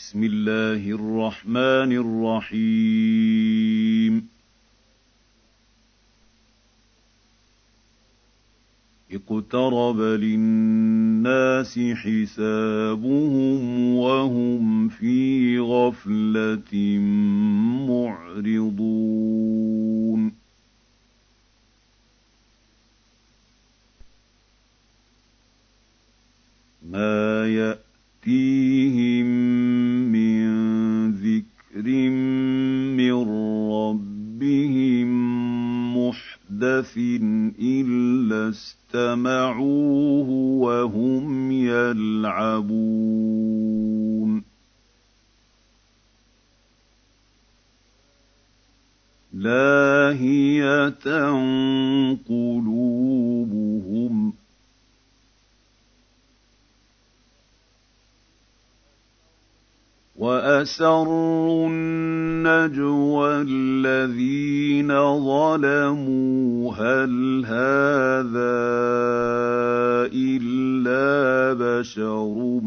بسم الله الرحمن الرحيم. اقترب للناس حسابهم وهم في غفلة معرضون. ما يأتيهم محدث إلا اسْتَمَعُوهُ وَهُمْ يَلْعَبُونَ. لَاهِيَةً قُلُوبُهُمْ ۗ وَأَسَرُّوا النَّجْوَى الَّذِينَ ظَلَمُوا. هَلْ هَٰذَا إِلَّا بَشَرٌ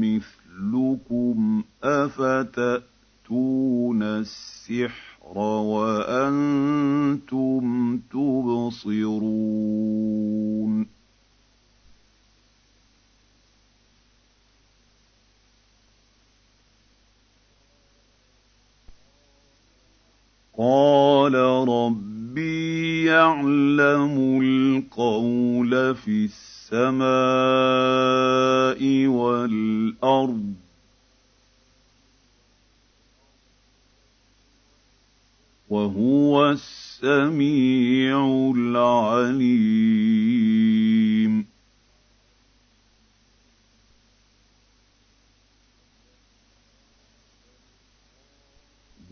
مِّثْلُكُمْ ۖ؟ أَفَتَأْتُونَ السِّحْرَ وَأَنتُمْ تُبْصِرُونَ؟ قَالَ رَبِّي يَعْلَمُ الْقَوْلَ فِي السَّمَاءِ وَالْأَرْضِ ۖ. وَهُوَ السَّمِيعُ الْعَلِيمُ.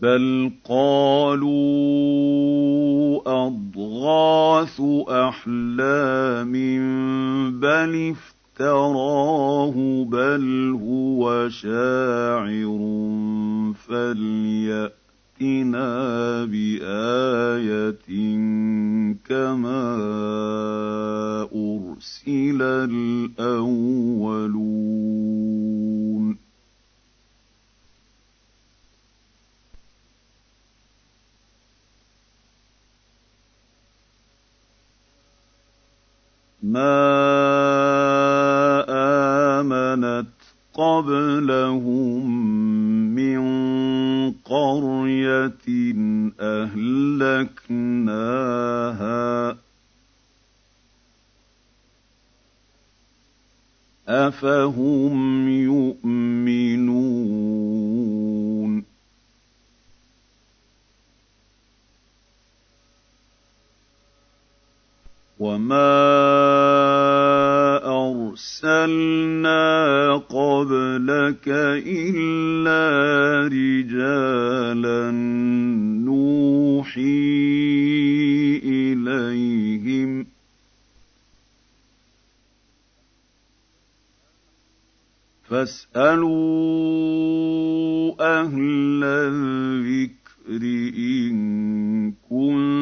بَلْ قَالُوا أَضْغَاثُ أَحْلَامٍ بَلِ افْتَرَاهُ بَلْ هُوَ شَاعِرٌ فَلْيَأْتِنَا بِآيَةٍ كَمَا أُرْسِلَ الْأَوَّلُونَ مَا آمَنَتْ قَبْلَهُم مِّن قَرْيَةٍ أَهْلَكْنَاهَا ۖ. أَفَهُمْ يُؤْمِنُونَ وَمَا أَرْسَلْنَا قَبْلَكَ إِلَّا رِجَالًا نُّوحِي إِلَيْهِمْ ۚ فَاسْأَلُوا أَهْلَ الذِّكْرِ إِن كُنتُمْ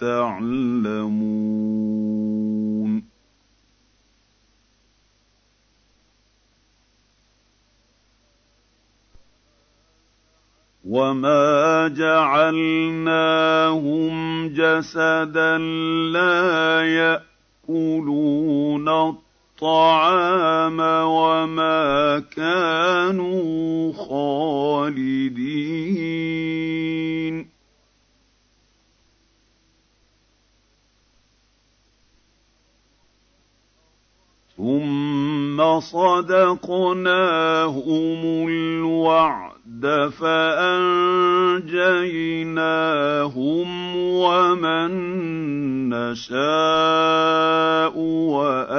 تَعْلَمُونَ. وَمَا جَعَلْنَاهُمْ جَسَدًا لَّا يَأْكُلُونَ الطَّعَامَ وَمَا كَانُوا خَالِدِينَ. صَدَقْنَاهُمُ الْوَعْدَ فَأَنجَيْنَاهُمْ وَمَن نَّشَاءُ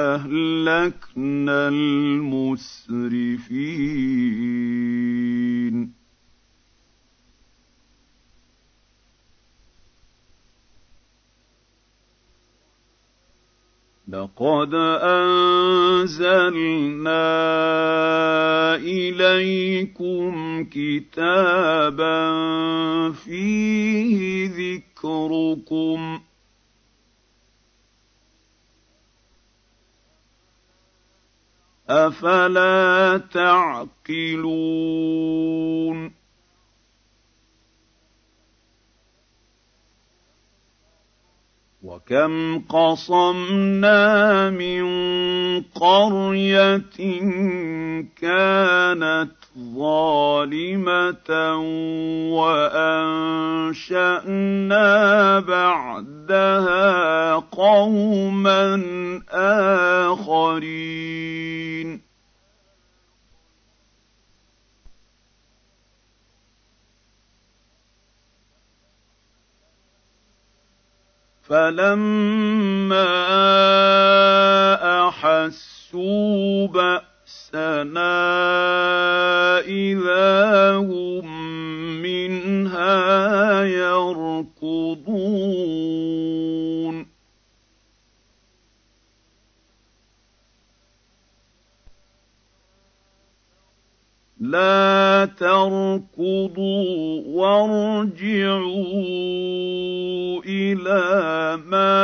وَأَهْلَكْنَا الْمُسْرِفِينَ لَقَدْ أَنزَلْنَا إِلَيْكُمْ كِتَابًا فِيهِ ذِكْرُكُمْ ۖ. أفلا تعقلون؟ وكم قصمنا من قريه كانت ظالمه وانشانا بعدها قوما اخرين فلما احسوا باسنا اذا هم منها يركضون لا تركضوا وارجعوا إلى ما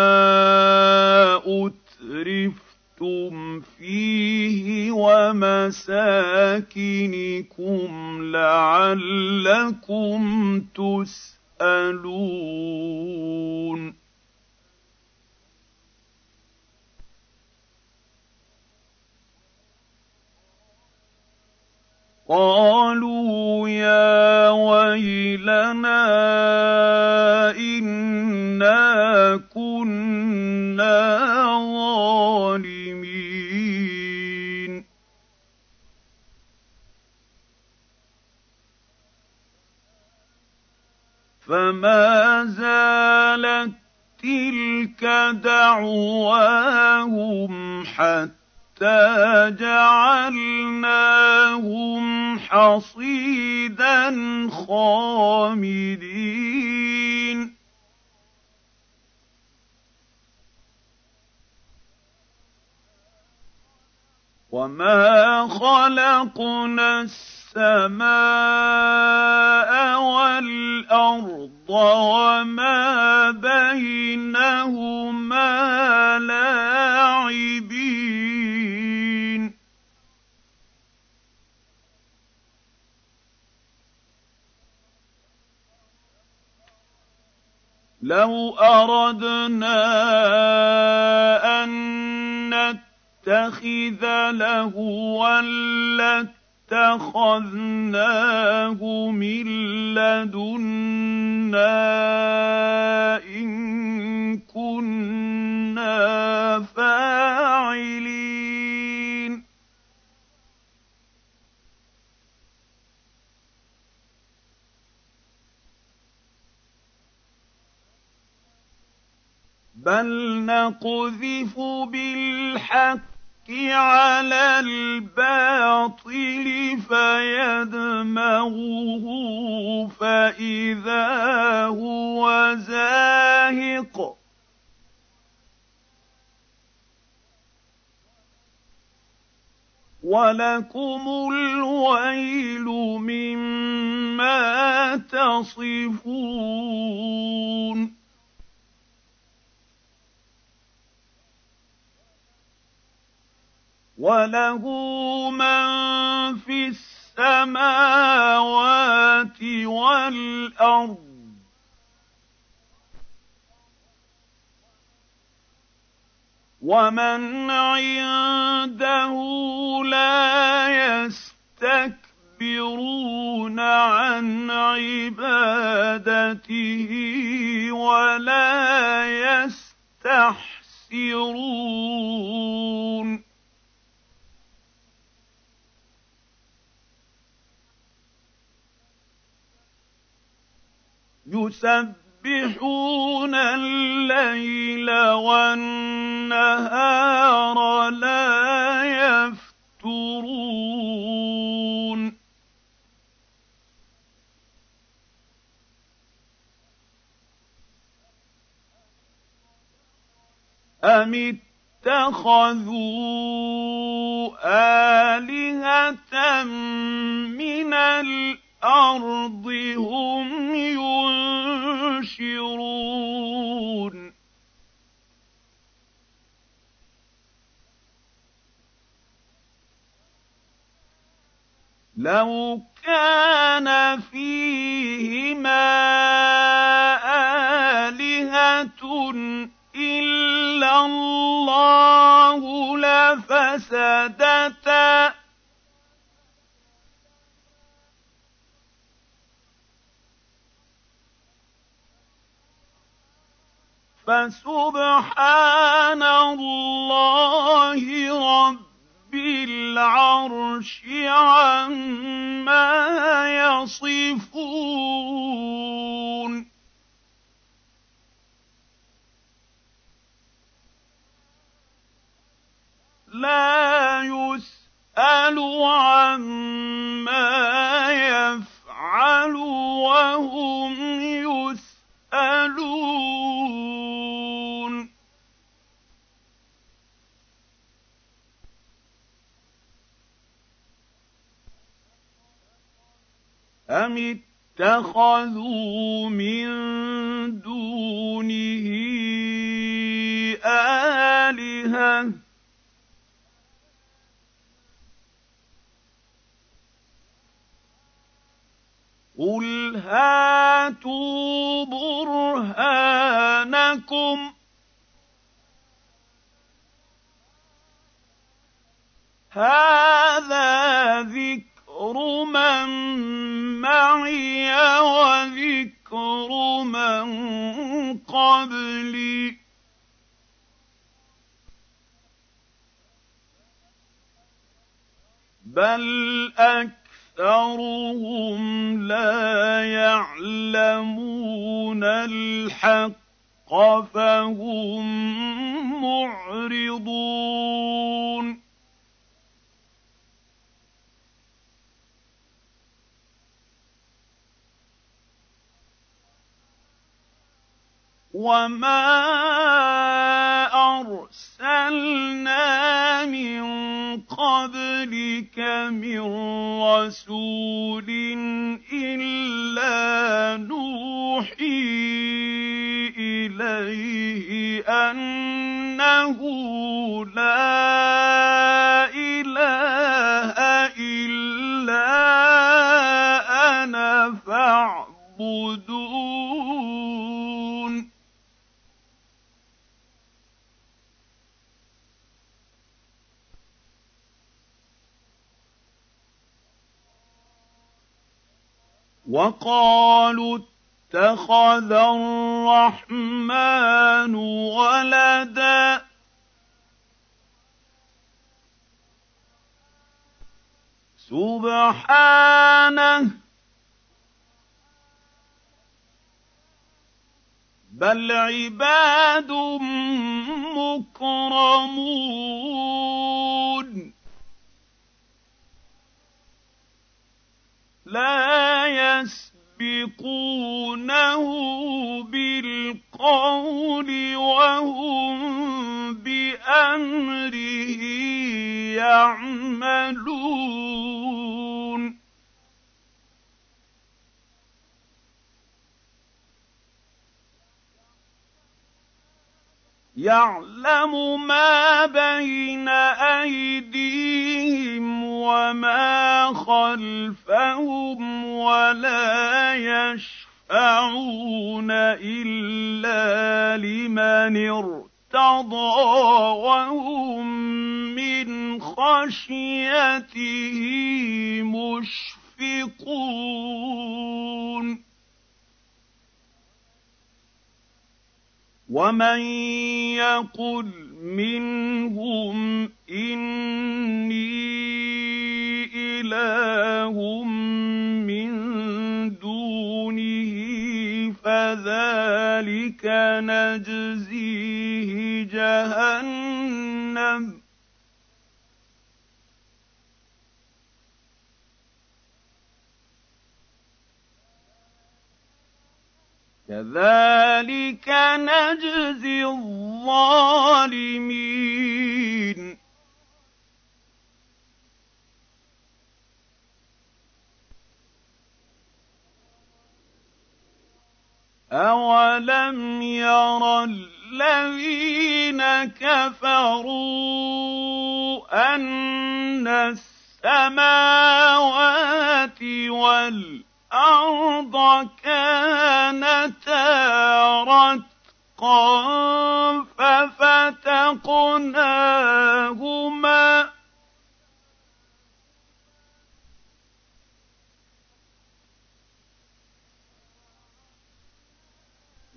أترفتم فيه ومساكنكم لعلكم تسألون قالوا يا ويلنا إنا كنا ظالمين. فما زالت تلك دعواهم حتى حتى جعلناهم حصيدا خامدين. وما خلقنا السماء والارض وما بينهما لاعبين. لو اردنا ان نتخذ لهوا لاتخذناه من لدنا ان كنا فاعلين بل نقذف بالحق على الباطل فيدمغه فإذا هو زاهق. ولكم الويل مما تصفون. وله من في السماوات والارض ومن عنده لا يستكبرون عن عبادته ولا يستحسرون يسبحون الليل والنهار لا يفترون. أم اتخذوا آلهة من الأرض الأرض هم ينشرون لو كان فيهما آلهة إلا الله لفسدتا فسبحان الله رب العرش عما يصفون. لا يسأل عما يفعل وهم يسألون. أم اتخذوا من دونه آلهةً قُلْ هَاتُوا بُرْهَانَكُمْ ۖ هَٰذَا ذِكْرُ مَن مَّعِيَ وَذِكْرُ مَن قَبْلِي ۗ بَلْ أَكْثَرُهُمْ لَا يَعْلَمُونَ الْحَقَّ فَهُم مُّعْرِضُونَ وَمَا أَرْسَلْنَا مِن قَبْلِكَ مِن رَّسُولٍ إِلَّا نُوحِي إِلَيْهِ أَنَّهُ لَا إِلَٰهَ إِلَّا أَنَا فَاعْبُدُونِ وَقَالُوا اتَّخَذَ الرَّحْمَٰنُ وَلَدًا. سُبْحَانَهُ ۖ. بَلْ عِبَادٌ مُّكْرَمُونَ. لَا يَسْبِقُونَهُ بِالْقَوْلِ وَهُم بِأَمْرِهِ يَعْمَلُونَ. يَعْلَمُ مَا بَيْنَ أَيْدِيهِمْ وَمَا خَلْفَهُمْ وَلَا يَشْفَعُونَ إِلَّا لِمَنِ ارْتَضَىٰ وَهُم مِّنْ خَشْيَتِهِ مُشْفِقُونَ. وَمَن يَقُلْ مِنْهُمْ إِنِّي إِلَٰهٌ مِّن دُونِهِ فَذَٰلِكَ نَجْزِيهِ جَهَنَّمَ ۚ كَذَٰلِكَ نَجْزِي الظَّالِمِينَ. أَوَلَمْ يَرَ الَّذِينَ كَفَرُوا أَنَّ السماوات والأرض كانتا رتقا ففتقناهما.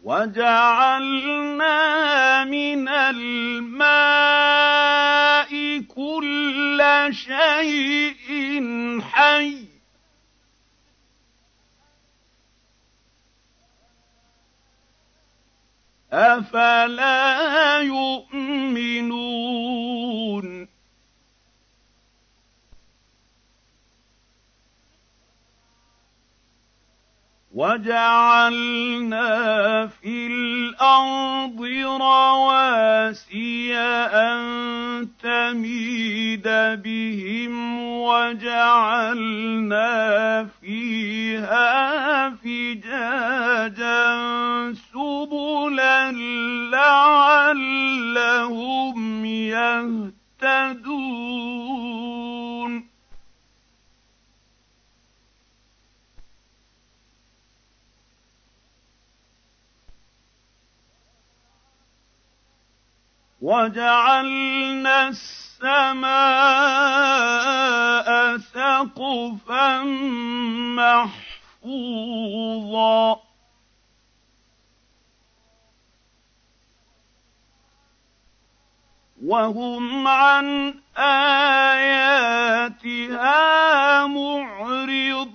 وجعلنا من الماء كل شيء حي. أفلا يؤمنون؟ وجعلنا في الأرض رواسي ان تميد بهم وجعلنا فيها فجاجا سبلا لعلهم يهتدون وجعلنا السماء سقفا محفوظا. وهم عن آياتها معرضون.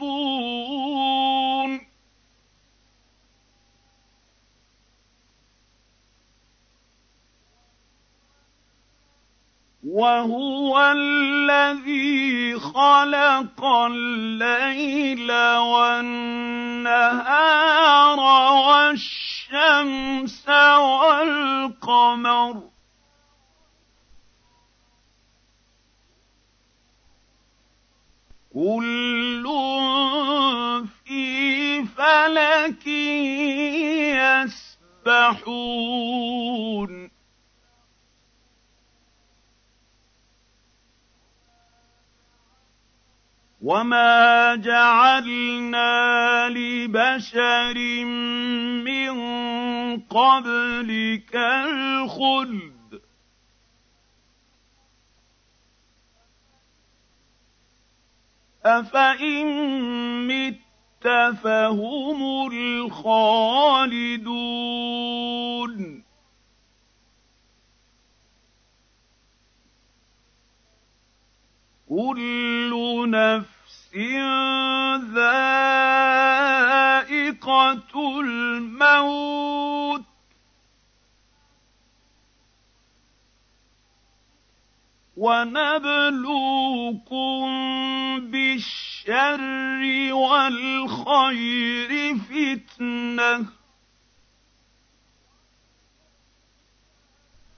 وهو الذي خلق الليل والنهار والشمس والقمر. كل في فلك يسبحون. وما جعلنا لبشر من قبلك الخلد افان مت فهم الخالدون كل نفس ذائقة الموت. ونبلوكم بالشر والخير فتنة.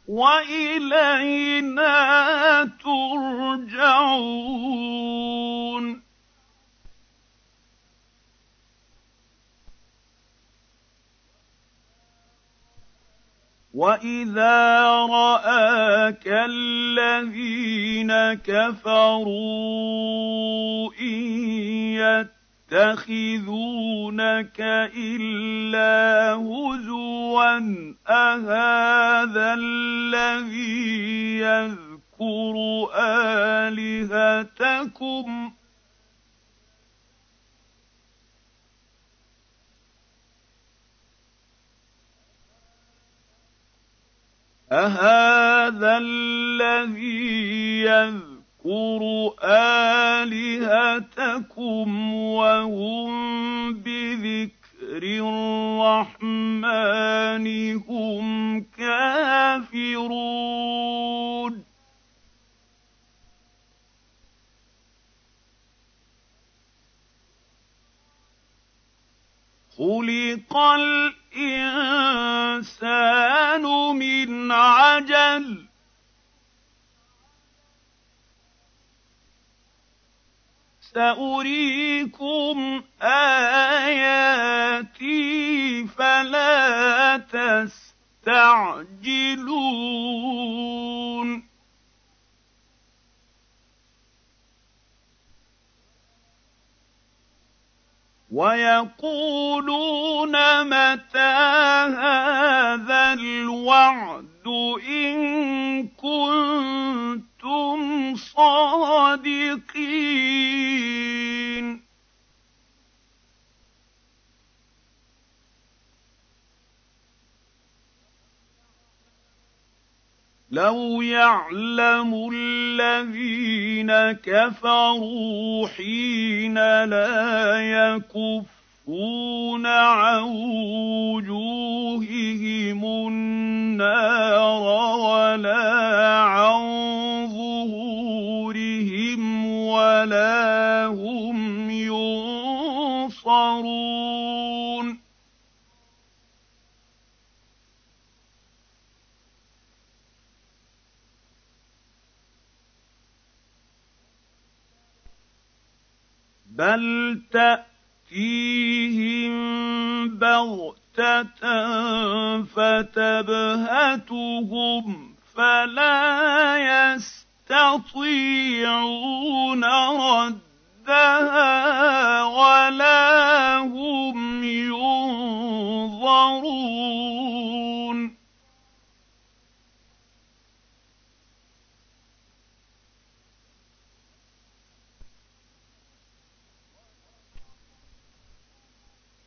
وإلينا ترجعون. وإذا رآك الذين كفروا إن يتخذونك إلا هزوا أهذا الذي يذكر آلهتكم؟ أهذا الذي يذكر يذكر آلهتكم وهم بذكر الرحمن هم كافرون خلق الإنسان من عجل سأريكم آياتي فلا تستعجلون. ويقولون متى هذا الوعد إن كنت كنتم صادقين. لو يعلم الذين كفروا حين لا يكفون عن وجوههم النار ولا عن ظهورهم ولا هم ينصرون. بل تاتيهم بغتة فتبهتهم فلا يستطيعون ردها ولا هم ينظرون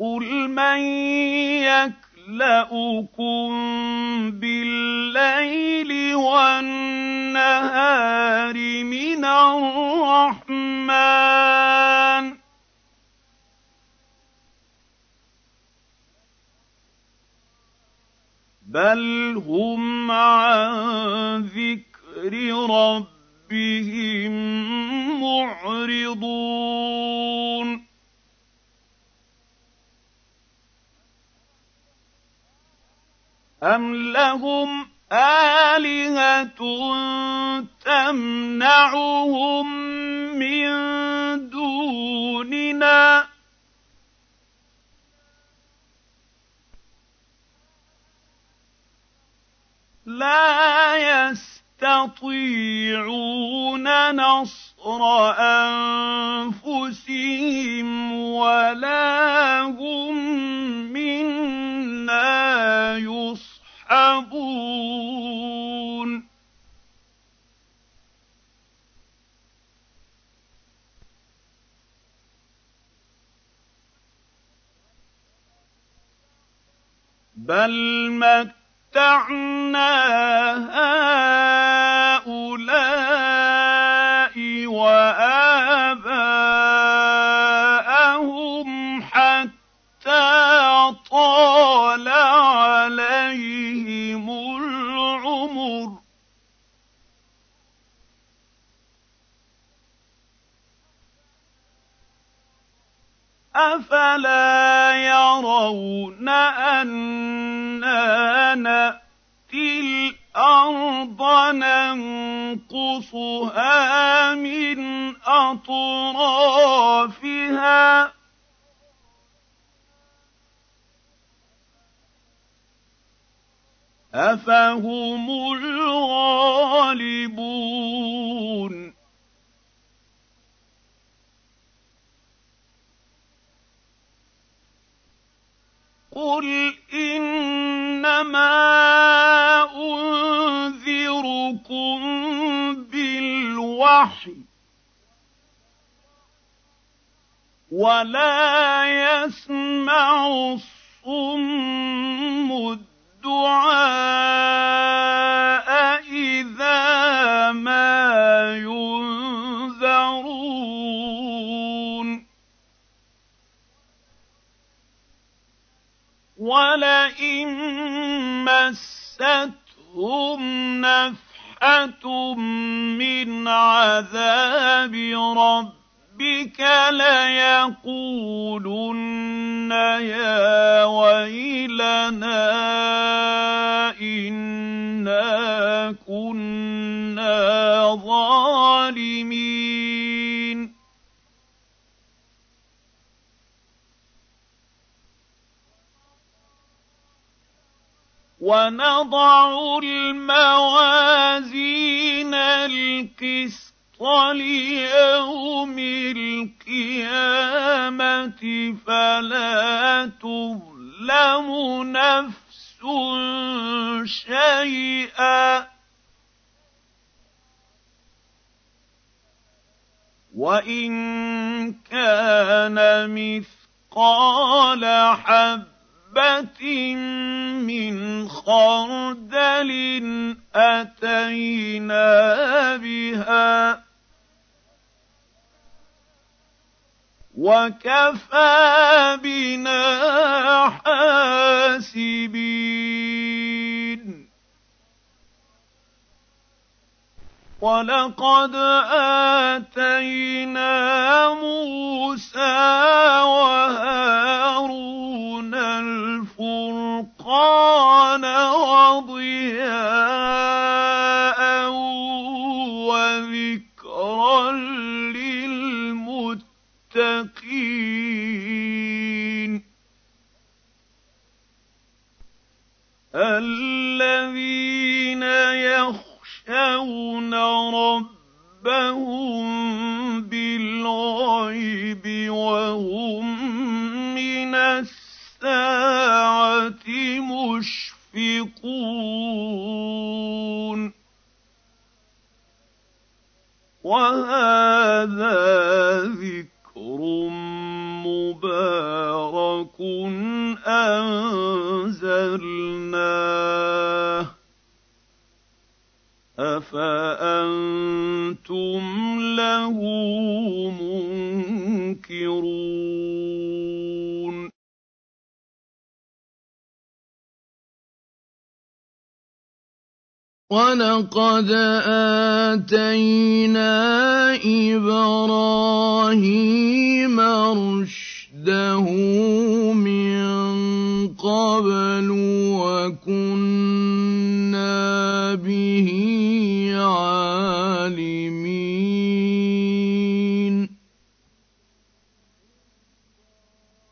قُلْ مَن يَكْلَؤُكُم بِاللَّيْلِ وَالنَّهَارِ مِنَ الرَّحْمَٰنِ ۗ بَلْ هُمْ عَن ذِكْرِ رَبِّهِم مُّعْرِضُونَ أَمْ لَهُمْ آلِهَةٌ تَمْنَعُهُم مِّن دُونِنَا ۚ لَا يَسْتَطِيعُونَ نَصْرَ أَنفُسِهِمْ وَلَا هُم مِّنَّا يُصْحَبُونَ بَلْ مَتَّعْنَا هَٰؤُلَاءِ وَآبَاءَهُمْ الْعُمُرُ ۗ أَفَلَا يَرَوْنَ أَنَّا نَأْتِي الْأَرْضَ نَنقُصُهَا مِنْ أَطْرَافِهَا ۚ؟ أَفَهُمُ الْغَالِبُونَ؟ قُلْ إِنَّمَا أُنذِرُكُم بِالْوَحْيِ ۚ وَلَا يَسْمَعُ الصُّمُّ الدُّعَاءَ إِذَا مَا يُنذَرُونَ. وَلَئِن مَّسَّتْهُمْ نَفْحَةٌ مِّنْ عَذَابِ رَبِّهِمْ ربك ليقولن يا ويلنا إنا كنا ظالمين. ونضع الموازين القسط وليوم القيامة فلا تظلم نفس شيئا. وإن كان مثقال حبة من خردل أتينا بها. وكفى بنا حاسبين. ولقد آتينا موسى وهارون الفرقان وضياء المتقين. الذين يخشون ربهم بالغيب وهم من الساعة مشفقون. وهذا ذكر مبارك أنزلناه. أفأنتم له منكرون؟ ولقد آتينا إبراهيم رشده من قبل وكنا به عالمين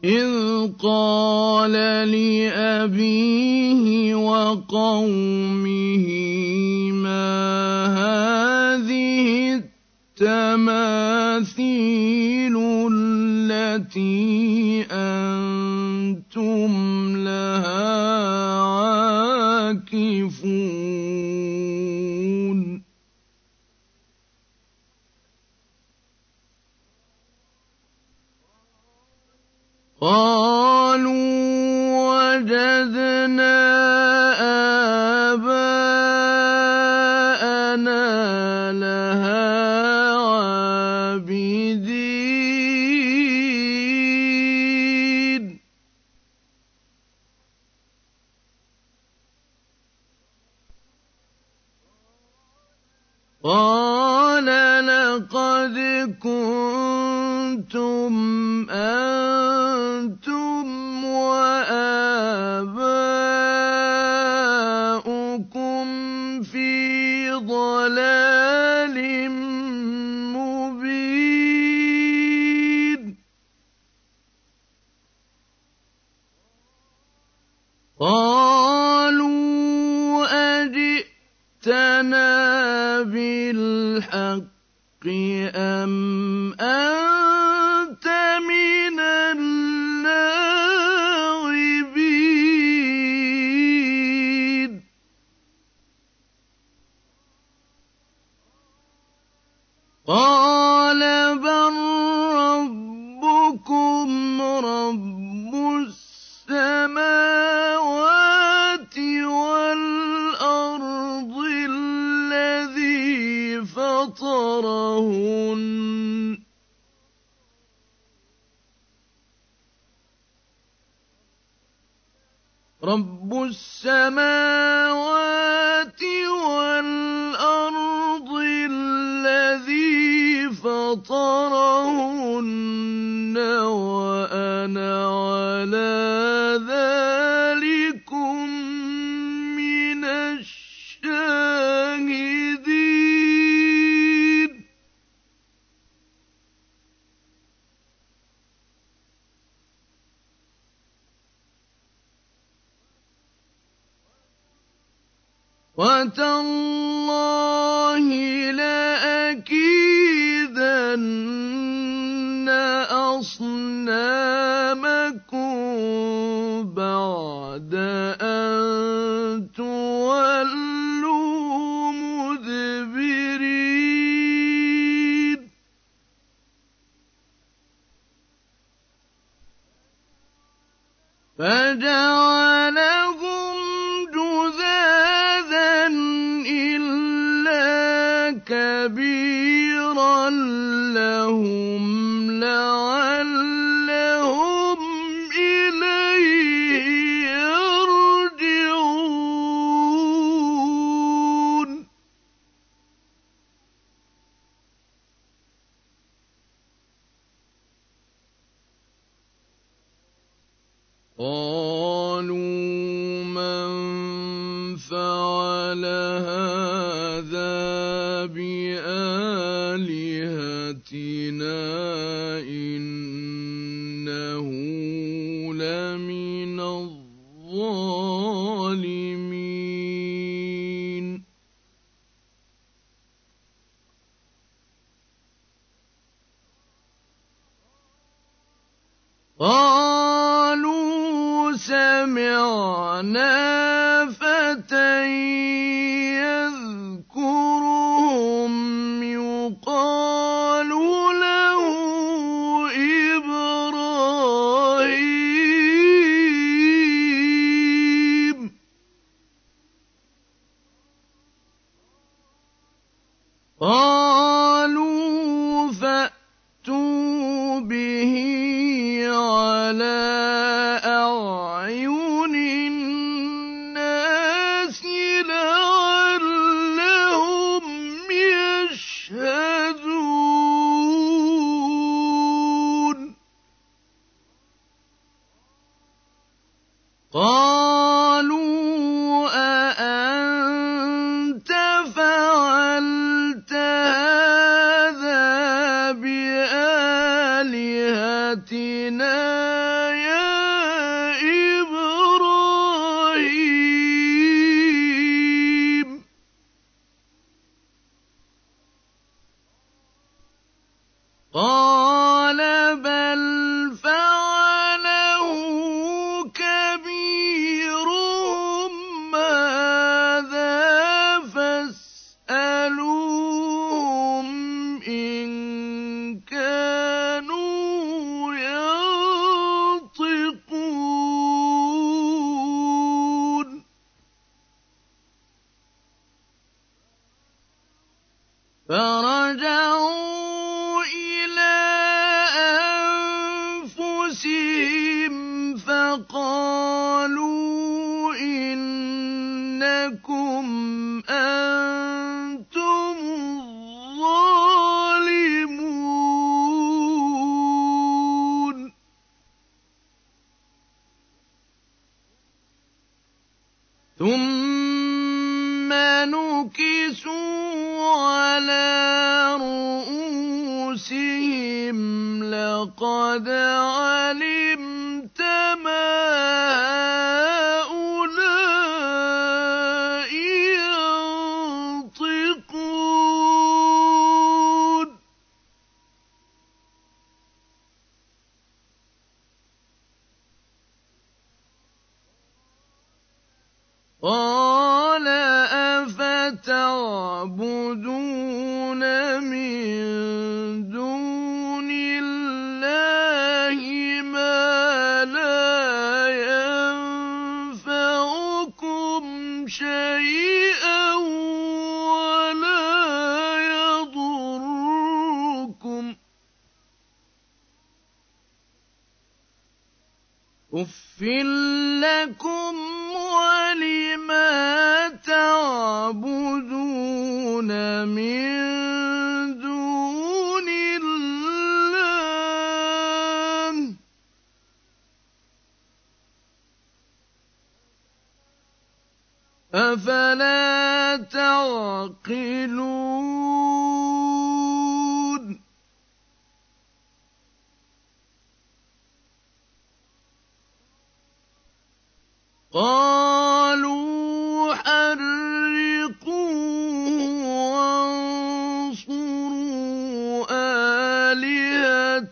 إذ قال لأبيه وقومه التماثيل التي أنتم لها عاكفون. قالوا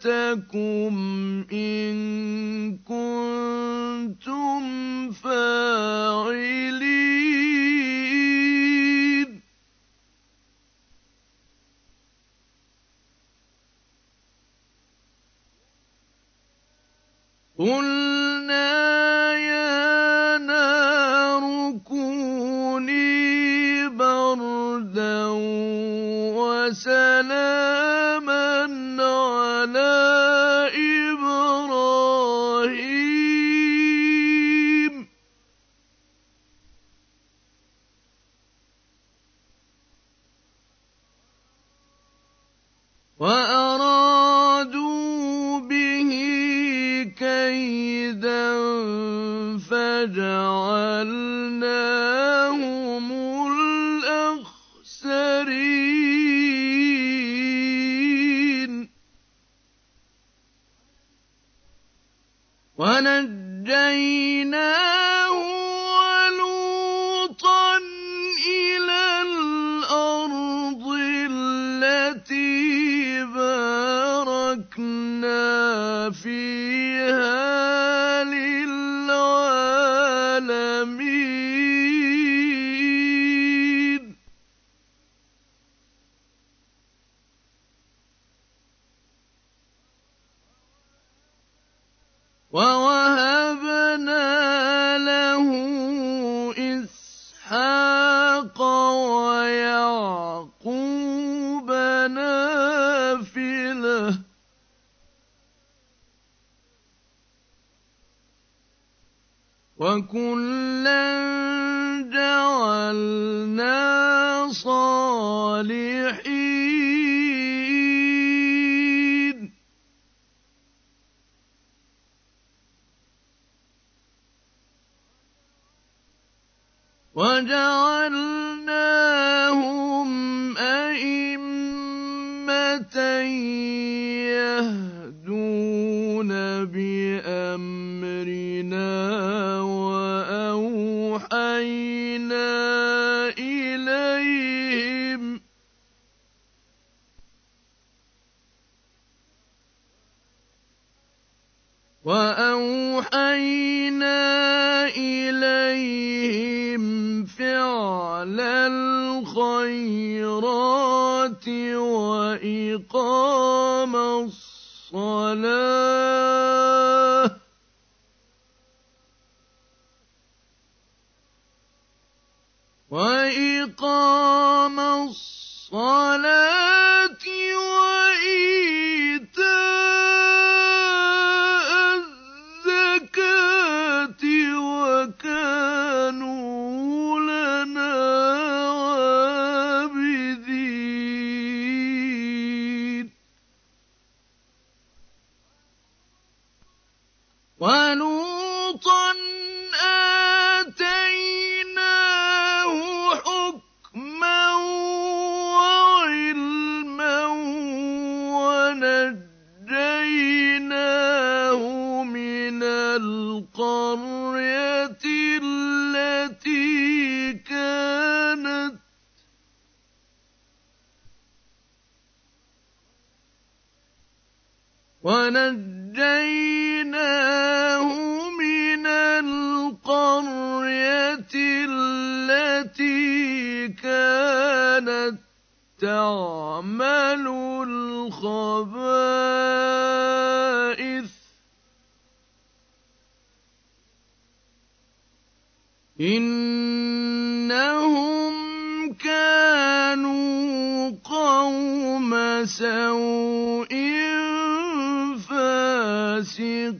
أَتَكُمْ إِن وَجَعَلْنَاهُمْ أَئِمَّةً يَهْدُونَ بِأَمْرِنَا وَأَوْحَيْنَا إِلَيْهِمْ. وَأَوْحَيْنَا الخيرات وإقامة يعمل الخبائث. إنهم كانوا قوم سوء فاسقين.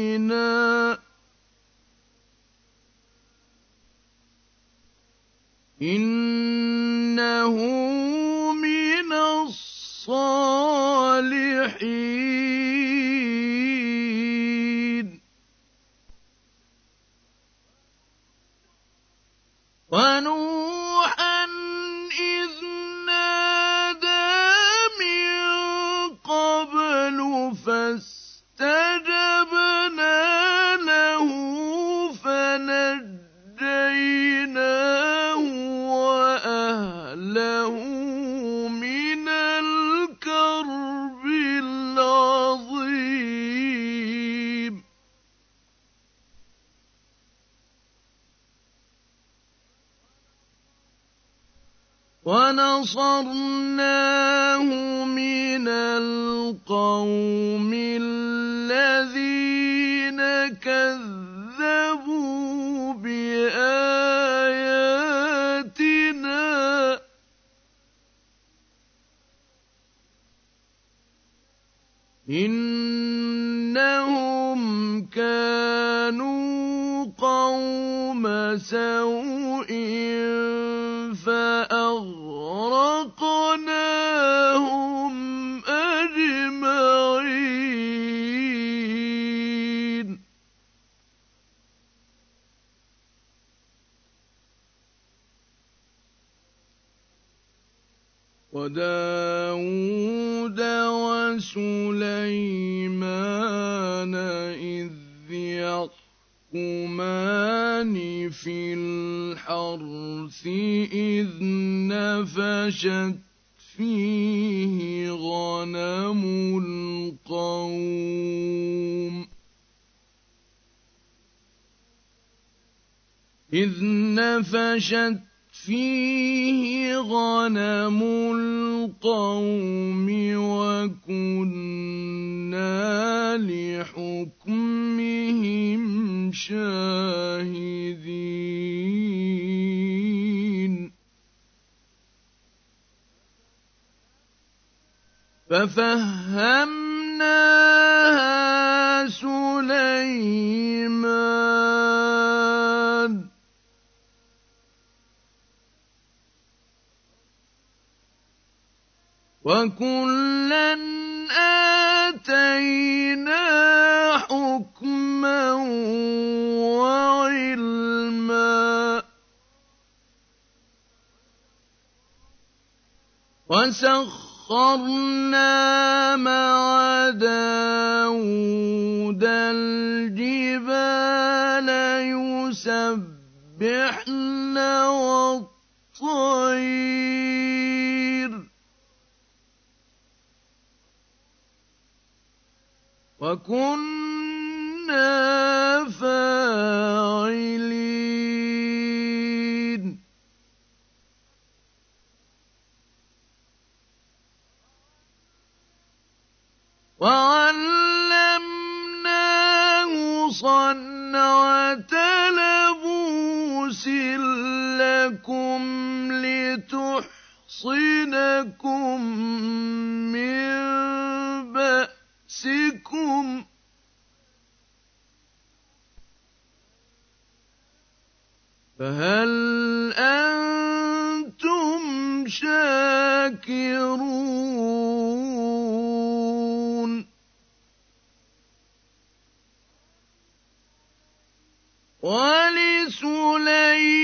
عَلَيْنَا سوء فأغرقناهم أجمعين. وداود الحرث إذ نفشت فيه غنم القوم. إذ نفشت فيه غنم القوم وكنا لحكمهم شاهدين. ففهمناها سليمان. وكلا آتينا حكما وعلما. وسخرنا مع داود الجبال يسبحن والطير وكنا فاعلين وعلمناه صنعة لبوس لكم لتحصنكم من بأسكم. فهل أنتم شاكرون ولسليمان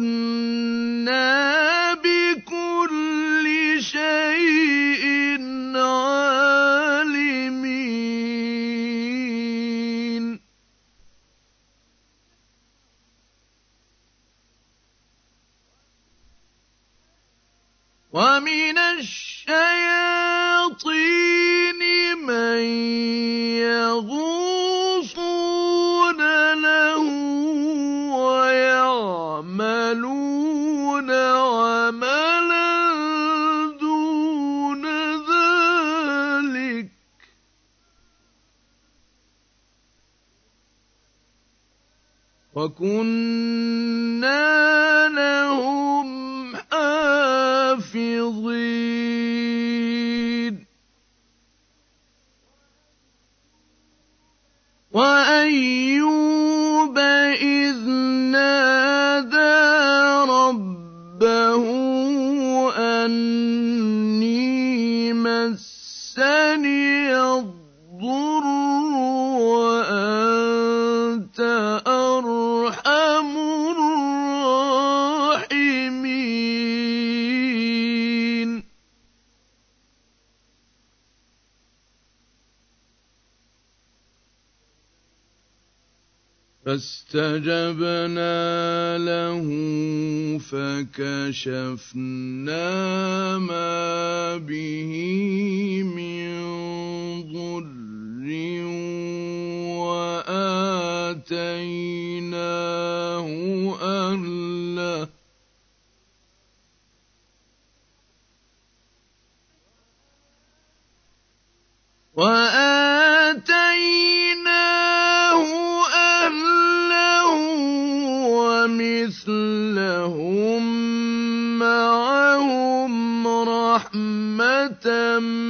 وكنا كُنَّا فاستجبنا له فكشفنا ما به من مَّتَاعًا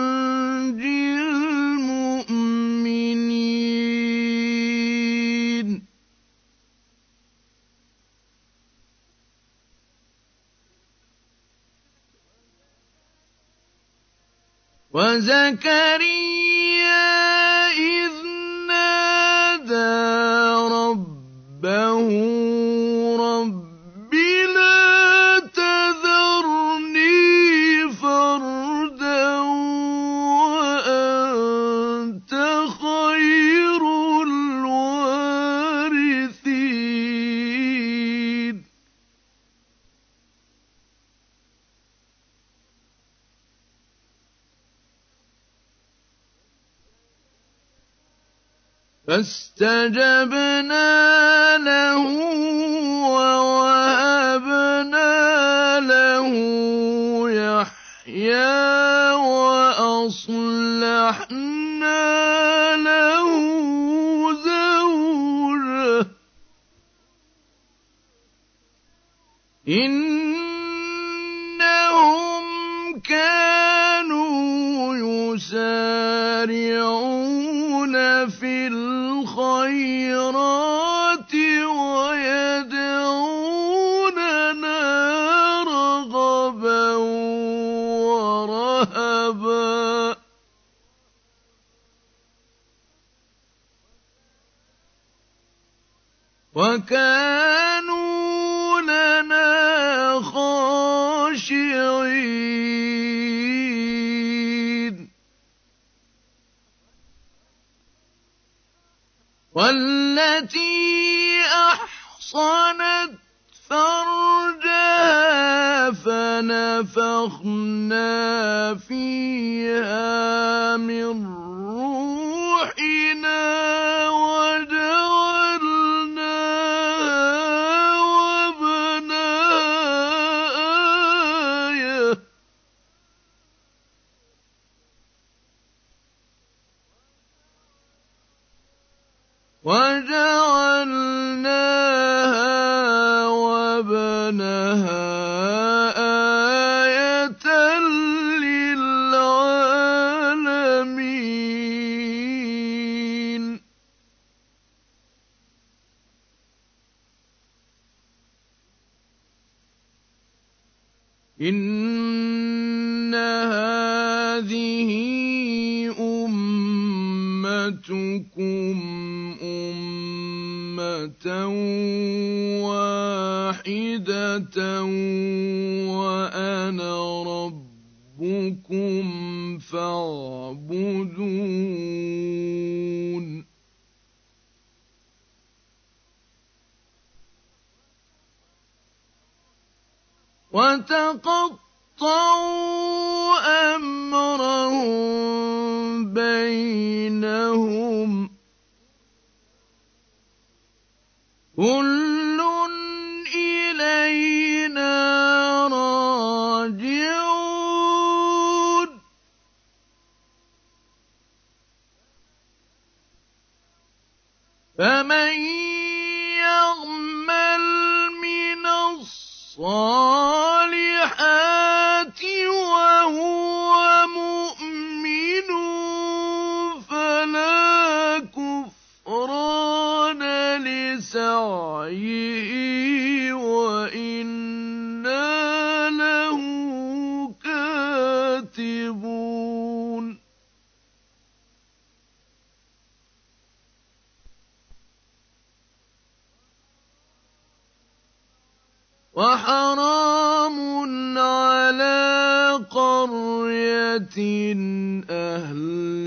وَزَكَرِيَّا إِذْ نَادَىٰ رَبَّهُ فاستجبنا له ووهبنا له يحيى وأصلحنا له زوجه. والتي أحصنت فرجها فنفخنا فيها من الصالحات وهو مؤمن فلا كفران لسعيه. أهلكناها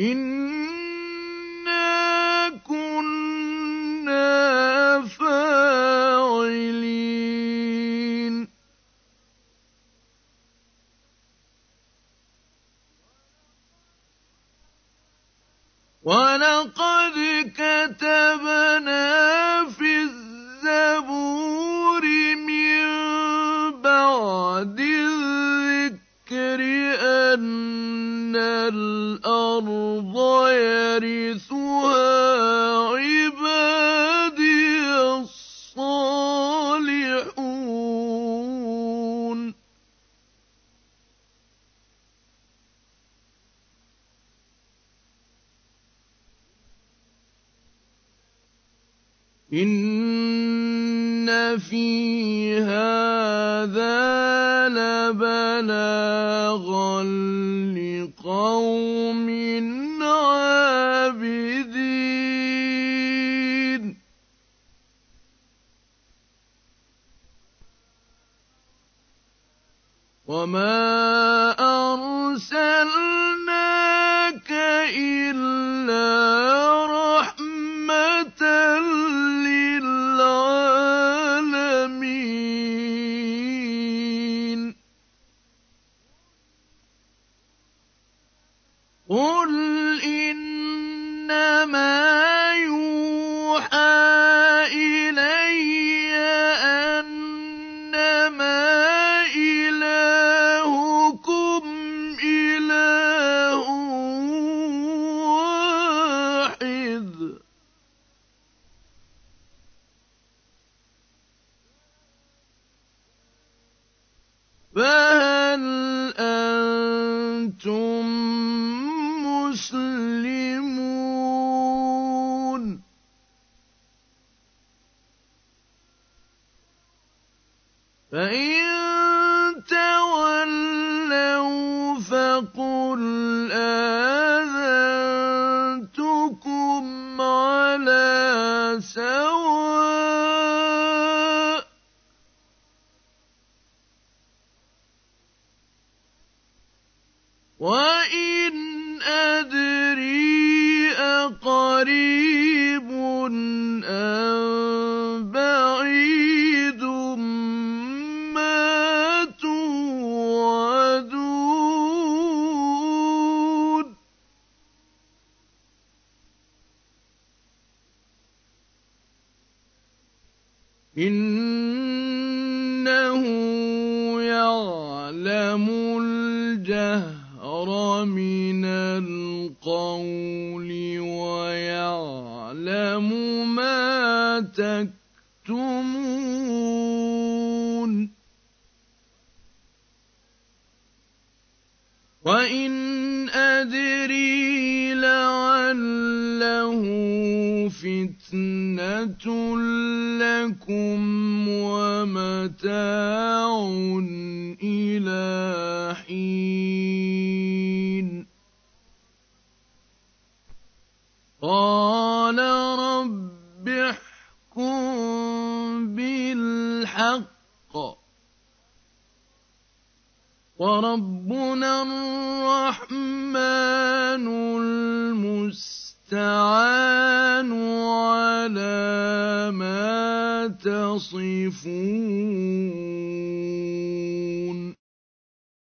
إِنَّا